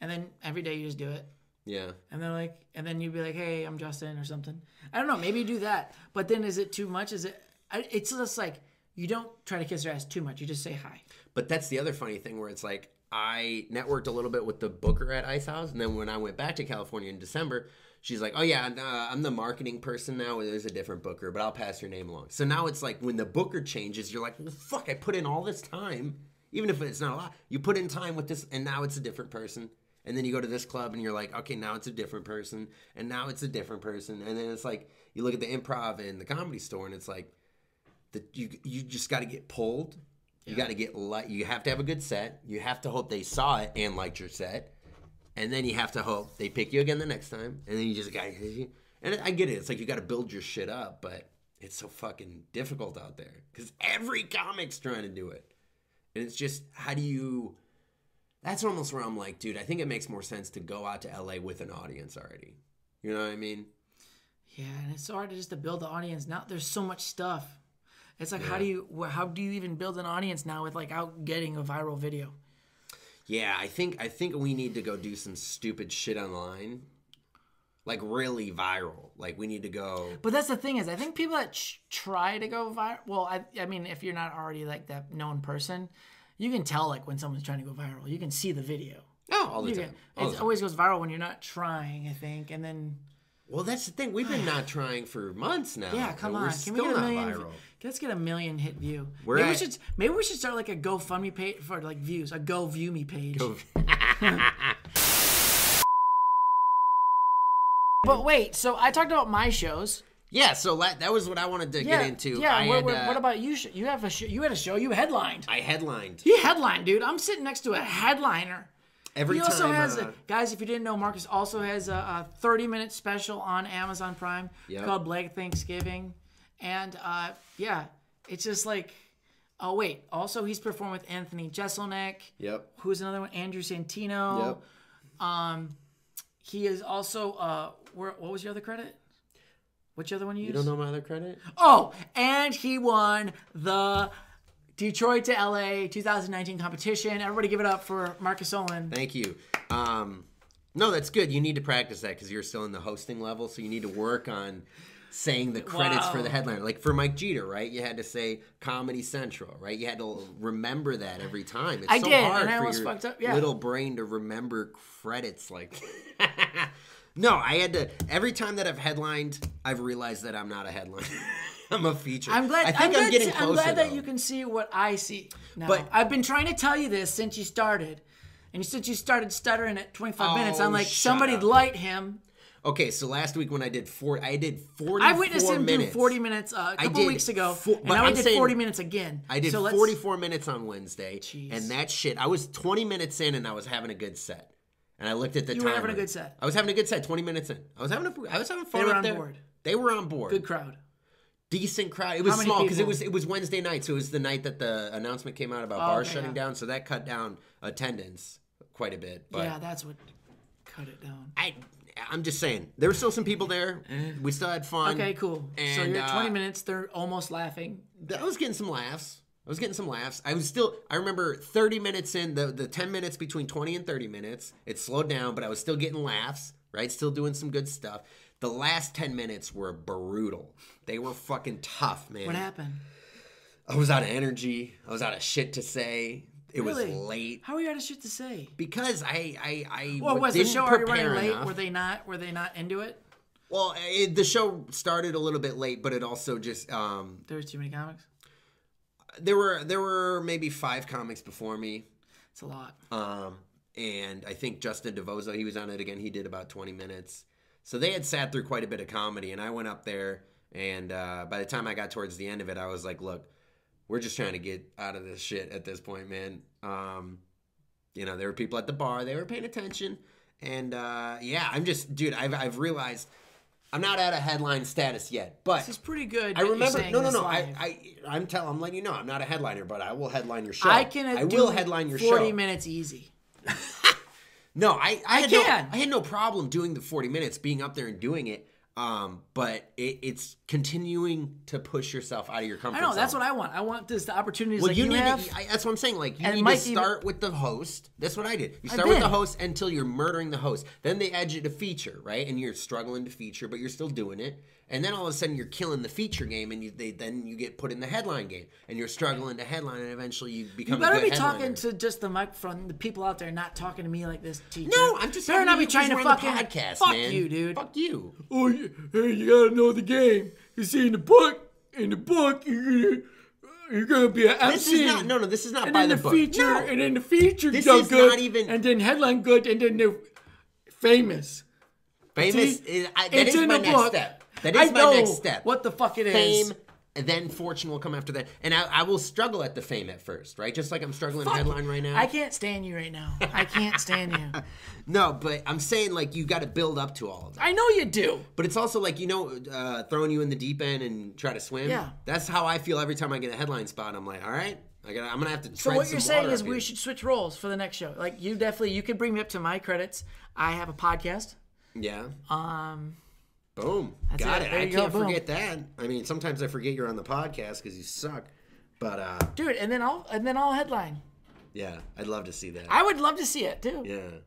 And then every day you just do it. yeah And then like and then you'd be like, "Hey, I'm Justin" or something. I don't know, maybe you do that. But then is it too much? Is it it's just like you don't try to kiss their ass too much. You just say hi. but that's the other funny thing where it's like i networked a little bit with the booker at ice house and then when i went back to california in december she's like oh yeah uh, i'm the marketing person now there's a different booker but i'll pass your name along. So now it's like when the booker changes you're like well fuck i put in all this time even if it's not a lot. You put in time with this and now it's a different person. And then you go to this club and you're like okay now it's a different person and now it's a different person. And then it's like you look at the improv and the comedy store and it's like the, you you just got to get pulled. You got to get light you have to have a good set. You have to hope they saw it and liked your set and then you have to hope they pick you again the next time. And then you just got and i get it. It's like you got to build your shit up but it's so fucking difficult out there. Because every comic's trying to do it. And it's just how do you that's almost where i'm like dude i think it makes more sense to go out to la with an audience already. You know what i mean? Yeah, and it's so hard to just to build the audience. Now. There's so much stuff. It's like how do you how do you even build an audience now with like out getting a viral video? Yeah, I think I think we need to go do some stupid shit online, like really viral. Like we need to go. But that's the thing is, I think people that ch- try to go viral. Well, I I mean, if you're not already like that known person, you can tell like when someone's trying to go viral. You can see the video. Oh, all the You time. can, All the it time. always goes viral when you're not trying. I think, and then Well, that's the thing. We've been not trying for months now. yeah, come on, We're can still we get a not million? viral. Let's get a million hit view. We're maybe at- we should maybe we should start like a GoFundMe page for like views, a Go View Me page. Go- But wait, so I talked about my shows. yeah, so la- that was what I wanted to Yeah, get into. Yeah. I what, had, what, uh, what about you? You have a show. You had a show. You headlined. I headlined You headlined, dude. I'm sitting next to a headliner. every he also has, uh, a, guys. If you didn't know, Marcus also has a, a 30 minute special on Amazon Prime Yep. called Black Thanksgiving, and uh, yeah, it's just like, oh wait. Also, he's performed with Anthony Jeselnik. Yep. Who's another one? Andrew Santino. Yep. Um, he is also. Uh, where, what was your other credit? Which other one you, You used? don't know my other credit? Oh, and he won the Detroit to LA 2019 competition. Everybody give it up for Marcus Olin. Thank you. Um, no, that's good. You need to practice that because you're still in the hosting level, so you need to work on saying the credits for the Wow. headliner. Like for Mike Jeter, right? You had to say Comedy Central, right? You had to remember that every time. It's I so did, hard and I for almost your fucked up, yeah. little brain to remember credits like No, I had to every time that I've headlined, I've realized that I'm not a headliner. I'm a feature. I'm glad. I think I'm, I'm, glad, getting I'm glad that though. you can see what I see. Now. But- I've been trying to tell you this since you started, and since you started stuttering at 25 minutes, I'm Oh, like, somebody up. light him. Okay, so last week when I did four, I did 44 I witnessed him minutes. do 40 minutes uh, a I couple did weeks ago, and now I I'm did saying- 40 minutes again. I did so 44 minutes on Wednesday, Jeez. and that shit. I was 20 minutes in, and I was having a good set. And I looked at the time. You were having a good set. I was having a good set. 20 minutes in, I was having a, I was having fun. They were on there. board. They were on board. Good crowd. decent crowd. It was small because it was it was Wednesday night, so it was the night that the announcement came out about Oh, bars okay, shutting yeah. down. So that cut down attendance quite a bit. But yeah, that's what cut it down. I, I'm just saying there were still some people there. We still had fun. Okay, cool. so And, you're at 20 uh, minutes. They're almost laughing. I was getting some laughs. I was getting some laughs. I was still. I remember 30 minutes in the the 10 minutes between 20 and 30 minutes. It slowed down, but I was still getting laughs. Right, still doing some good stuff. The last 10 minutes were brutal. They were fucking tough, man. What happened? I was out of energy. I was out of shit to say. It Really? was late How are you out of shit to say? because I I I Well, was the show already running late? enough. Were they not? Were they not into it? Well, it, the show started a little bit late, but it also just um There was too many comics. there were there were maybe five comics before me. It's a lot. Um, and I think Justin DeVozo, he was on it again. He did about 20 minutes. So they had sat through quite a bit of comedy. And I went up there. And uh, by the time I got towards the end of it, I was like, look, we're just trying to get out of this shit at this point, man. Um, you know, there were people at the bar, they were paying attention. And uh, yeah, I'm just, dude, I've, I've realized I'm not at a headline status yet. But This is pretty good. I remember. No, no, no. I. I, I'm telling. I'm letting you know. I'm not a headliner, but I will headline your show. I can. I will headline your 40 show. minutes easy. No, I, I, I can. No, I had no problem doing the 40 minutes, being up there and doing it. Um, but it, it's continuing to push yourself out of your comfort I know. zone. That's what I want. I want this the opportunities Well, like you, you, need. have. To, I, that's what I'm saying. Like you And need to even- start with the host. That's what I did. You start with the host until you're murdering the host. Then they add you to feature, right? And you're struggling to feature, but you're still doing it. And then all of a sudden you're killing the feature game, and you, they, then you get put in the headline game, and you're struggling to headline, and eventually you become. you better a good be talking to just the microphone, the people out there, not talking to me like this. Teacher. No, I'm just better talking not to be you 'cause trying to we're the fucking podcast, fuck man. you, dude. Fuck you. Oh, you, hey, you gotta know the game. You see in the book, in the book, you're gonna, you're gonna be an This MC. is not. No, no. This is not and by then the, the, book. feature, No. and then the feature This done is good, not even- and then headline good, and then the famous. Famous. See? Is, I, that It's is in my the next book. step. That I my know next step. What the fuck it is? fame, and then fortune will come after that. And I, I will struggle at the fame at first, right? Just like I'm struggling Fuck. headline right now. I can't stand you right now. I can't stand you. no, but I'm saying like you got to build up to all of that. I know you do. But it's also like you know, uh, throwing you in the deep end and try to swim. Yeah. That's how I feel every time I get a headline spot. I'm like, all right, I gotta, I'm gonna have to. So what you're saying is we here. should switch roles for the next show. Like you definitely you could bring me up to my credits. I have a podcast. Yeah. Um, Boom. That's Got it. it. I can't Boom. forget that. I mean, sometimes I forget you're on the podcast because you suck. But uh, dude, and then I'll and then I'll headline. yeah, I'd love to see that. I would love to see it too. yeah.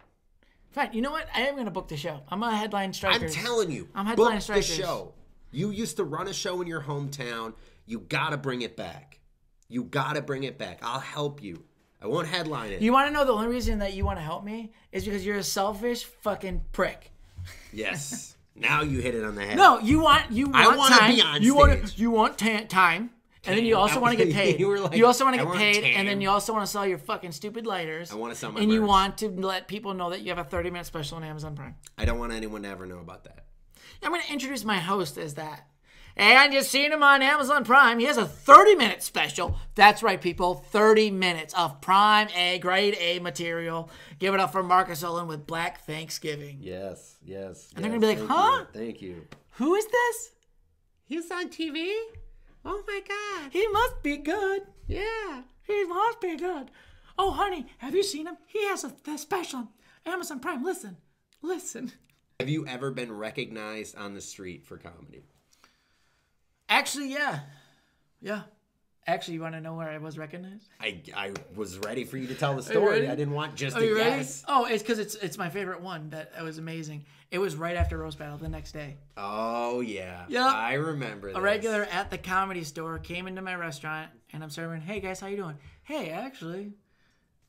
Fine. You know what? I am gonna book the show. I'm gonna headline I'm telling you, I'm headline book headlining the strikers. show. You used to run a show in your hometown. You gotta bring it back. You gotta bring it back. I'll help you. I won't headline it. You want to know the only reason that you want to help me is because you're a selfish fucking prick. yes. now you hit it on the head. No, you want you want I wanna time. be on you want stage. you want ta- time. And then you also want to get paid. You You, were like, also want to get paid, tan. and then you also want to sell your fucking stupid lighters. I wanna sell my And you want to let people know that you have a 30 minute special on Amazon Prime. I don't want anyone to ever know about that. I'm going to introduce my host as that. And you've seen him on Amazon Prime. He has a 30 minute special. That's right, people. 30 minutes of Prime A, grade A material. Give it up for Marcus Owen with Black Thanksgiving. Yes, yes. And they're gonna be like, huh? Thank you. Who is this? He's on TV. Oh my god. He must be good. Yeah. He must be good. Oh, honey, have you seen him? He has a, a special on Amazon Prime. Listen, listen. Have you ever been recognized on the street for comedy? Actually, yeah. Yeah. Actually, you want to know where I was recognized? I, I was ready for you to tell the story. I didn't want just Are a you ready? guess. Oh, it's because it's it's my favorite one. That, that was amazing. It was right after roast battle the next day. Oh yeah. Yeah. I remember. A regular at the comedy store came into my restaurant, and I'm serving. Hey guys, how you doing? Hey, actually,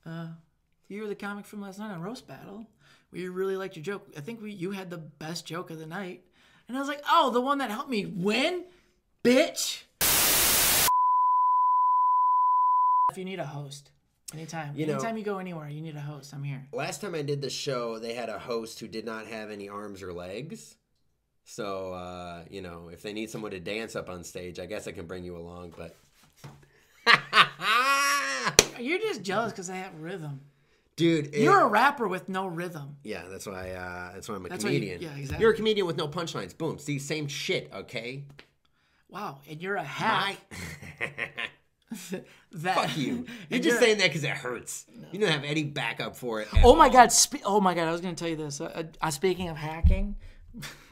uh, you were the comic from last night on roast battle. We really liked your joke. I think we you had the best joke of the night. And I was like, oh, the one that helped me win, bitch. If you need a host, anytime, You know- anytime you go anywhere, you need a host. I'm here. Last time I did the show, they had a host who did not have any arms or legs. So uh, you know, if they need someone to dance up on stage, I guess I can bring you along. But You're just jealous because I have rhythm. dude, it- You're a rapper with no rhythm. yeah, that's why. Uh, that's why I'm a That's why you- comedian. yeah, exactly. You're a comedian with no punchlines. Boom. See, same shit. Okay. Wow, and you're a hack. that, fuck you. You're just saying that because it hurts. You don't have any backup for it. Oh my all. god! Spe- oh my god! I was gonna tell you this. Uh, uh, speaking of hacking,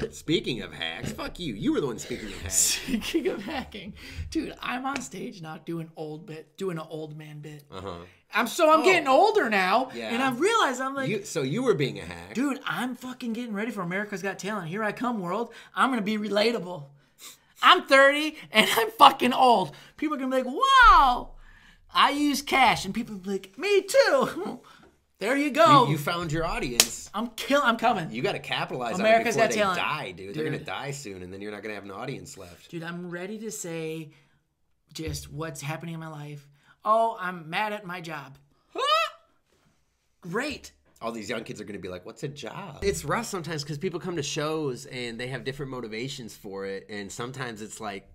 Speaking of hacks, fuck you. You were the one speaking of hacks. speaking of hacking, dude, I'm on stage now doing old bit, doing an old man bit. Uh huh. I'm so I'm getting older now, Yeah. and I've realized I'm like, You, so you were being a hack. dude, I'm fucking getting ready for America's Got Talent. Here I come, world. I'm gonna be relatable. I'm 30 and I'm fucking old. People are gonna be like, wow, I use cash, and people be like, me too. there you go. You, you found your audience. I'm kill. I'm coming. You got to capitalize America's on it Got they Talent. die, dude. They're gonna die soon, and then you're not gonna have an audience left. Dude, I'm ready to say just what's happening in my life. Oh, I'm mad at my job. Great. All these young kids are gonna be like, "What's a job?" It's rough sometimes because people come to shows and they have different motivations for it, and sometimes it's like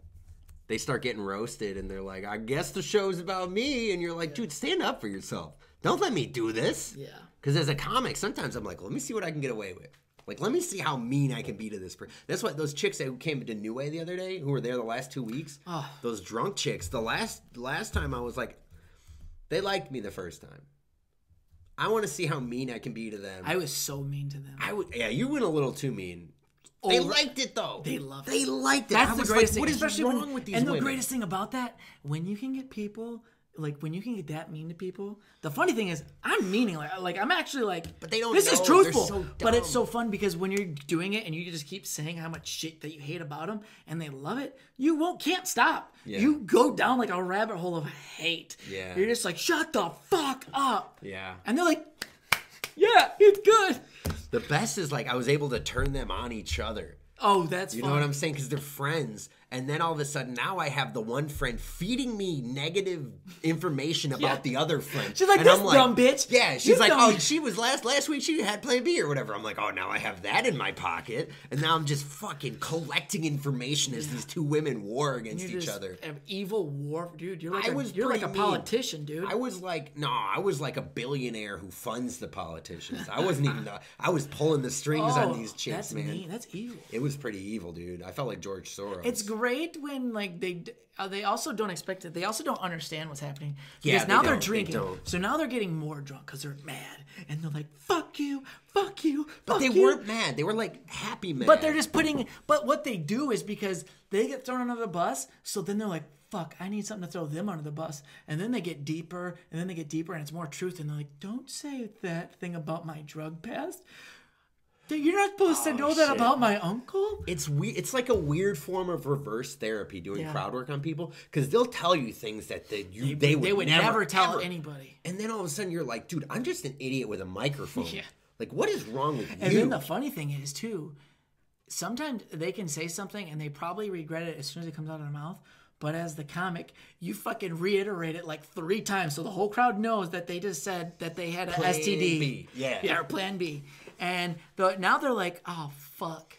they start getting roasted, and they're like, "I guess the show's about me," and you're like, "Dude, stand up for yourself. Don't let me do this." Yeah. Because as a comic, sometimes I'm like, let me see what I can get away with. Like, let me see how mean I can be to this person. That's what those chicks that came to New Way the other day, who were there the last two weeks, Oh. those drunk chicks. The last last time I was like, they liked me the first time. I want to see how mean I can be to them. I was so mean to them. I would, yeah, you went a little too mean. They liked it though. They loved it. They liked it. That's I the greatest like, thing. What is wrong with these And women? the greatest thing about that, when you can get people, like when you can get that mean to people. The funny thing is, I'm meaning like, like I'm actually like, But they don't This is know. They're truthful, so but it's so fun because when you're doing it and you just keep saying how much shit that you hate about them, and they love it, you won't can't stop. Yeah. You go down like a rabbit hole of hate. Yeah. You're just like, shut the fuck up. yeah. And they're like, yeah, it's good. The best is like I was able to turn them on each other. Oh, that's You fun. know what I'm saying? Because they're friends. And then all of a sudden, now I have the one friend feeding me negative information about Yeah. the other friend. She's like, and "This dumb bitch. Yeah, she's You like, oh, dumb oh, she was last last week. She had Plan B or whatever. I'm like, oh, now I have that in my pocket, and now I'm just fucking collecting information as these two women war against each other. an evil war, dude. You're like I a, was you're like a pretty mean. politician, dude. I was like, no, I was like a billionaire who funds the politicians. I wasn't even. The, I was pulling the strings oh, on these chicks, that's man. mean. That's evil. It was pretty evil, dude. I felt like George Soros. It's great when like they uh, they also don't expect it. They also don't understand what's happening Yeah, because they now. They drinking. don't. So now they're getting more drunk because they're mad and they're like, "Fuck you, fuck you." But they you." weren't mad. They were like happy mad. But they're just putting. But what they do is because they get thrown under the bus, so then they're like, "Fuck, I need something to throw them under the bus," and then they get deeper, and then they get deeper, and it's more truth, and they're like, "Don't say that thing about my drug past. That You're not supposed to oh, know that Oh, about my uncle." It's we. It's like a weird form of reverse therapy doing Yeah. crowd work on people because they'll tell you things that they you they, would, They would never, never, tell ever. anybody. And then all of a sudden you're like, dude, I'm just an idiot with a microphone. Yeah. Like, what is wrong with And you? And then the funny thing is too, sometimes they can say something and they probably regret it as soon as it comes out of their mouth. But as the comic, you fucking reiterate it like three times, so the whole crowd knows that they just said that they had an Plan STD, B, yeah. yeah, or Plan B, and the, now they're like, oh fuck.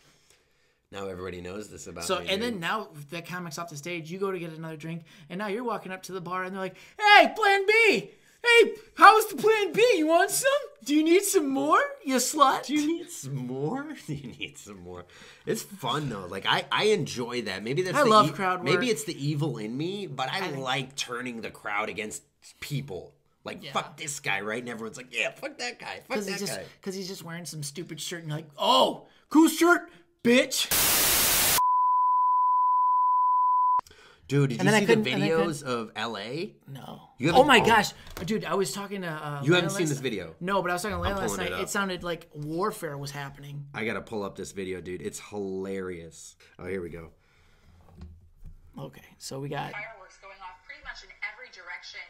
now everybody knows this about So me. and dude. then now the comic's off the stage, you go to get another drink, and now you're walking up to the bar and they're like, "Hey, Plan B, hey, how's the Plan B? You want some? Do you need some more? You slut." Do you need some more? Do you need some more? It's fun though. Like I, I enjoy that. Maybe that's I the love crowd work. Maybe it's the evil in me, but I, I like turning the crowd against people. Like Yeah. fuck this guy, right? And everyone's like, yeah, fuck that guy, fuck Because that he's just guy. because he's just wearing some stupid shirt and like, oh, cool shirt, bitch. Dude, did And you then I see the couldn't- and I couldn't- videos of LA? No. You oh my oh. gosh, dude! I was talking to. Uh, You haven't seen this video? No, but I was talking to Lana last night. it It, sounded like warfare was happening. I gotta pull up this video, dude. It's hilarious. Oh, here we go. Okay, so we got. fireworks going off pretty much in every direction.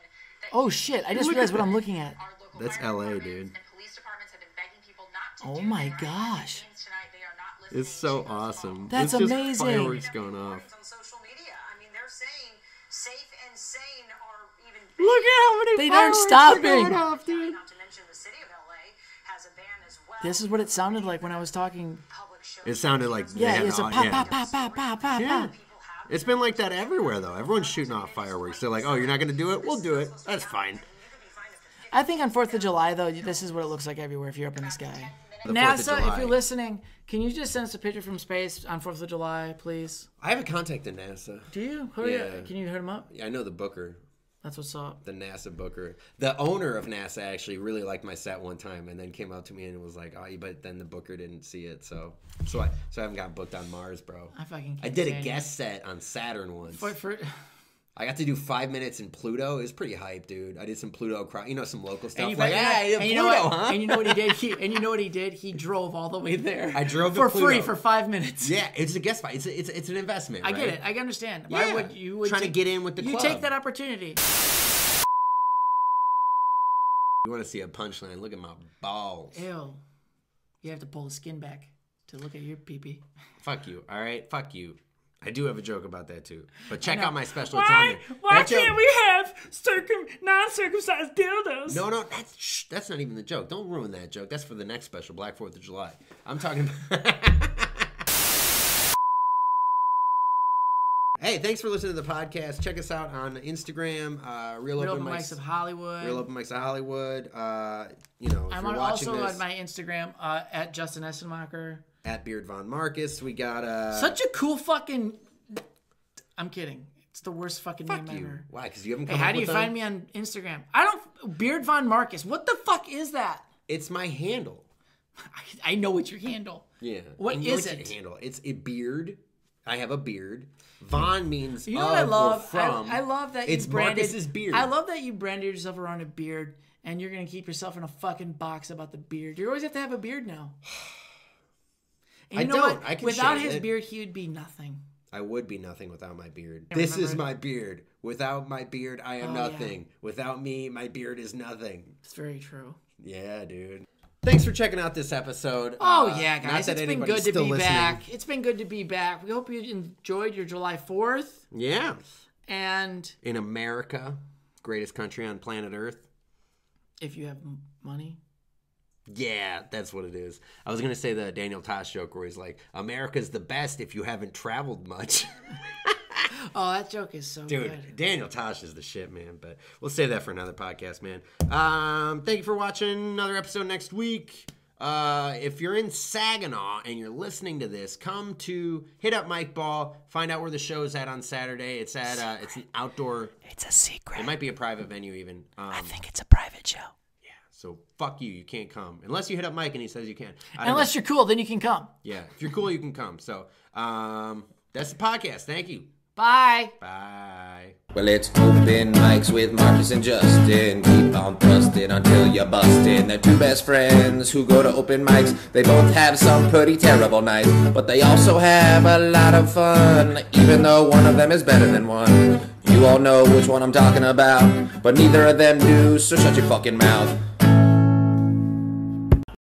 That Oh shit! I just realized what I'm looking at. That's LA, dude. And police departments have been begging people not to Oh my gosh. actions tonight. They are not listening It's so awesome. That's it's just amazing. Fireworks going off. on social media. I mean, they're saying safe and sane are even Look at how many They aren't fireworks are stopping. off, dude. Not to mention the city of LA has a ban as well. This is what it sounded like when I was talking. It sounded like Yeah, it's a pop, pop, pop, pop, pop, pop, Yeah. pop. People have It's been like that everywhere, though. Everyone's shooting off fireworks. They're like, "Oh, you're not gonna do it? We'll do it. That's fine." I think on Fourth of July though, this is what it looks like everywhere if you're up in the sky. The NASA, if you're listening, can you just send us a picture from space on Fourth of July, please? I have a contact in NASA. Do you? Hurry Yeah. up. Can you hit him up? Yeah, I know the booker, That's what's up. the NASA booker. The owner of NASA actually really liked my set one time, and then came up to me and was like, "Oh, but then the booker didn't see it, so so I so I haven't got booked on Mars, bro." I fucking. I did a guest set on Saturn once. For, for, I got to do five minutes in Pluto. It was pretty hype, dude. I did some Pluto, cro- you know, some local stuff. and you, like, yeah, Pluto, you know what? huh? And you know what he did? He, and you know what he did? He drove all the way there. I drove for free for five minutes. yeah, it's a guest spot. It's a, it's a, it's an investment. I right? get it. I understand. Why would you would Trying to get in with the You club. take that opportunity. You want to see a punchline? Look at my balls. Ew. You have to pull the skin back to look at your pee pee. Fuck you. All right, fuck you. I do have a joke about that too. But check out my special. On there. That joke- we have circum non-circumcised dildos? No, no, that's shh, that's not even the joke. Don't ruin that joke. That's for the next special, Black Fourth of July. I'm talking about. hey, thanks for listening to the podcast. Check us out on Instagram, uh, Real, Real Open, Open Mics, Mics of Hollywood. Real Open Mics of Hollywood. Uh, you know, if I'm you're on, watching also this on my Instagram uh, at Justin Essenmacher. At Beard Von Marcus, we got uh, Such a cool fucking. I'm kidding. It's the worst fucking fuck name you. ever. Why? Because you haven't Hey, come how up do you with find them? me on Instagram? I don't. Beard Von Marcus. What the fuck is that? It's my handle. I, I know what your handle. Yeah. What I know is it's your it? Handle. It's a beard. I have a beard. Von means You know what I or love? from. I, I love that it's you branded. Marcus's beard. I love that you branded yourself around a beard, and you're gonna keep yourself in a fucking box about the beard. You always have to have a beard now. And I you know don't. what? I can Without his it. beard, he would be nothing. I would be nothing without my beard. This is my beard. Without my beard, I am Oh, yeah. nothing. Without me, my beard is nothing. It's very true. Yeah, dude. Thanks for checking out this episode. Oh Uh, yeah, guys, it's been good to be listening. back. It's been good to be back. We hope you enjoyed your July Fourth, Yeah. and In America, greatest country on planet Earth. if you have money, Yeah, that's what it is. I was gonna say the Daniel Tosh joke where he's like, "America's the best if you haven't traveled much." oh, that joke is so Dude, good. Daniel Tosh is the shit, man. But we'll save that for another podcast, man. Um, thank you for watching another episode next week. Uh, if you're in Saginaw and you're listening to this, come to hit up Mike Ball. Find out where the show's at on Saturday. It's at uh, it's an outdoor. It's a secret. It might be a private venue even. Um, I think it's a private show. So fuck you, you can't come unless you hit up Mike and he says you can. I don't Unless know. you're cool, then you can come. yeah, if you're cool, you can come. So um, that's the podcast. Thank you. Bye. Bye. Well, it's open mics with Marcus and Justin. Keep on thrusting until you're busted. They're two best friends who go to open mics. They both have some pretty terrible nights, but they also have a lot of fun, even though one of them is better than one. You all know which one I'm talking about, but neither of them do, so shut your fucking mouth.